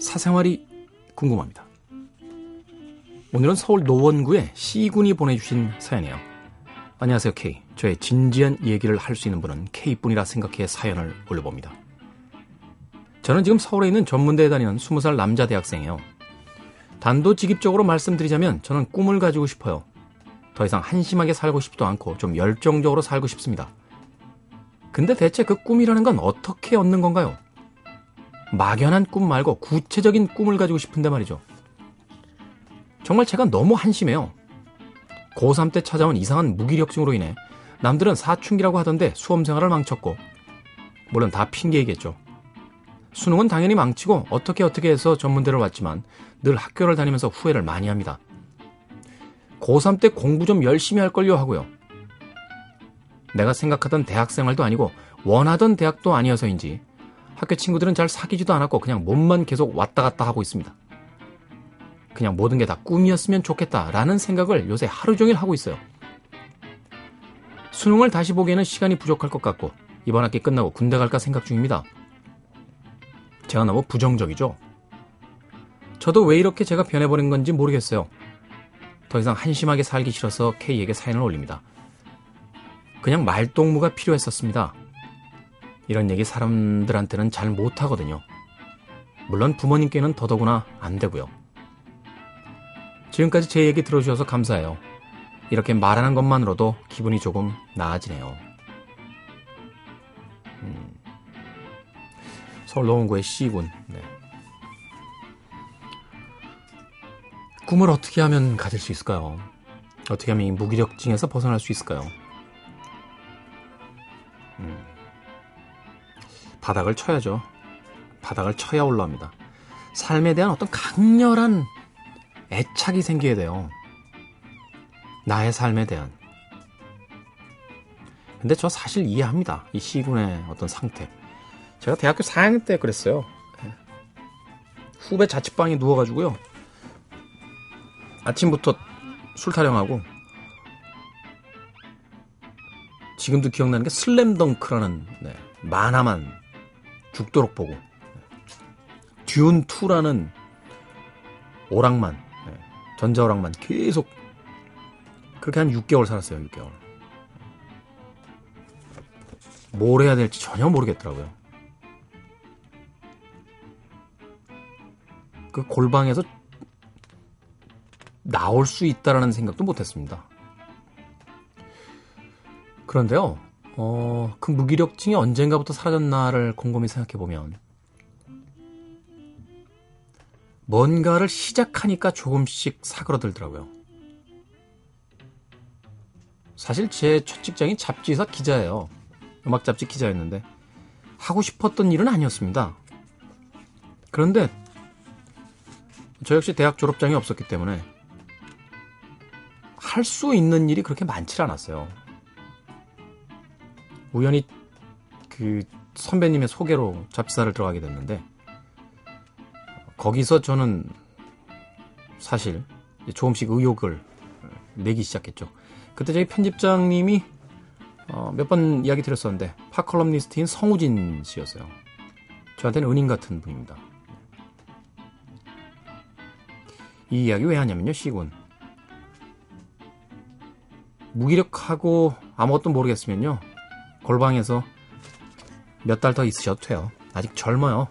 생활이 궁금합니다. 오늘은 서울 노원구의 C군이 보내주신 사연이에요. 안녕하세요, K. 저의 진지한 얘기를 할 수 있는 분은 K뿐이라 생각해 사연을 올려봅니다. 저는 지금 서울에 있는 전문대에 다니는 20살 남자 대학생이에요. 단도직입적으로 말씀드리자면 저는 꿈을 가지고 싶어요. 더 이상 한심하게 살고 싶지도 않고 좀 열정적으로 살고 싶습니다. 근데 대체 그 꿈이라는 건 어떻게 얻는 건가요? 막연한 꿈 말고 구체적인 꿈을 가지고 싶은데 말이죠. 정말 제가 너무 한심해요. 고3 때 찾아온 이상한 무기력증으로 인해 남들은 사춘기라고 하던데 수험 생활을 망쳤고, 물론 다 핑계이겠죠. 수능은 당연히 망치고 어떻게 어떻게 해서 전문대를 왔지만 늘 학교를 다니면서 후회를 많이 합니다. 고3 때 공부 좀 열심히 할 걸요 하고요. 내가 생각하던 대학 생활도 아니고 원하던 대학도 아니어서인지 학교 친구들은 잘 사귀지도 않았고 그냥 몸만 계속 왔다 갔다 하고 있습니다. 그냥 모든 게 다 꿈이었으면 좋겠다라는 생각을 요새 하루 종일 하고 있어요. 수능을 다시 보기에는 시간이 부족할 것 같고 이번 학기 끝나고 군대 갈까 생각 중입니다. 제가 너무 부정적이죠? 저도 왜 이렇게 제가 변해버린 건지 모르겠어요. 더 이상 한심하게 살기 싫어서 K에게 사연을 올립니다. 그냥 말동무가 필요했었습니다. 이런 얘기 사람들한테는 잘 못하거든요. 물론 부모님께는 더더구나 안 되고요. 지금까지 제 얘기 들어주셔서 감사해요. 이렇게 말하는 것만으로도 기분이 조금 나아지네요. 음. 서울 노원구의 C군. 네. 꿈을 어떻게 하면 가질 수 있을까요? 어떻게 하면 이 무기력증에서 벗어날 수 있을까요? 음. 바닥을 쳐야죠. 바닥을 쳐야 올라옵니다. 삶에 대한 어떤 강렬한 애착이 생겨야 돼요. 나의 삶에 대한. 근데 저 사실 이해합니다. 이 시군의 어떤 상태. 제가 대학교 4학년 때 그랬어요. 예. 후배 자취방에 누워가지고요. 아침부터 술 타령하고 지금도 기억나는 게 슬램덩크라는 네, 만화만 죽도록 보고 듀운 2라는 오락만 네, 전자오락만 계속 그렇게 한 6개월 살았어요. 6개월. 뭘 해야 될지 전혀 모르겠더라고요. 그 골방에서 나올 수 있다라는 생각도 못했습니다. 그런데요, 어, 그 무기력증이 언젠가부터 사라졌나를 곰곰이 생각해 보면 뭔가를 시작하니까 조금씩 사그러들더라고요. 사실 제 첫 직장이 잡지사 기자예요. 음악 잡지 기자였는데 하고 싶었던 일은 아니었습니다. 그런데 저 역시 대학 졸업장이 없었기 때문에 할 수 있는 일이 그렇게 많지 않았어요. 우연히 그 선배님의 소개로 잡지사를 들어가게 됐는데 거기서 저는 사실 조금씩 의욕을 내기 시작했죠. 그때 저희 편집장님이 어, 몇 번 이야기 드렸었는데 파컬럼니스트인 성우진 씨였어요. 저한테는 은인 같은 분입니다. 이 이야기 왜 하냐면요, 시군. 무기력하고 아무것도 모르겠으면요, 골방에서 몇 달 더 있으셔도 돼요. 아직 젊어요.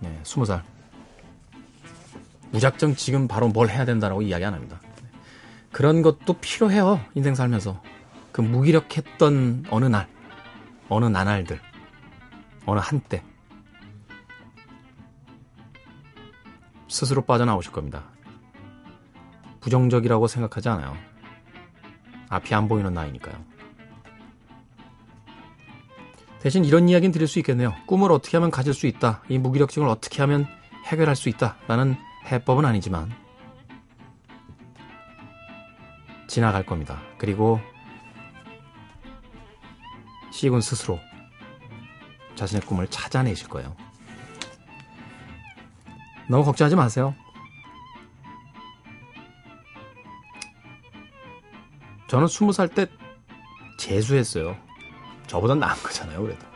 네, 20살. 무작정 지금 바로 뭘 해야 된다라고 이야기 안 합니다. 그런 것도 필요해요. 인생 살면서. 그 무기력했던 어느 날, 어느 나날들, 어느 한때. 스스로 빠져나오실 겁니다. 부정적이라고 생각하지 않아요. 앞이 안 보이는 나이니까요. 대신 이런 이야기는 드릴 수 있겠네요. 꿈을 어떻게 하면 가질 수 있다. 이 무기력증을 어떻게 하면 해결할 수 있다. 라는 해법은 아니지만 지나갈 겁니다. 그리고 시군 스스로 자신의 꿈을 찾아내실 거예요. 너무 걱정하지 마세요. 저는 스무 살 때 재수했어요. 저보다 나은 거잖아요, 그래도.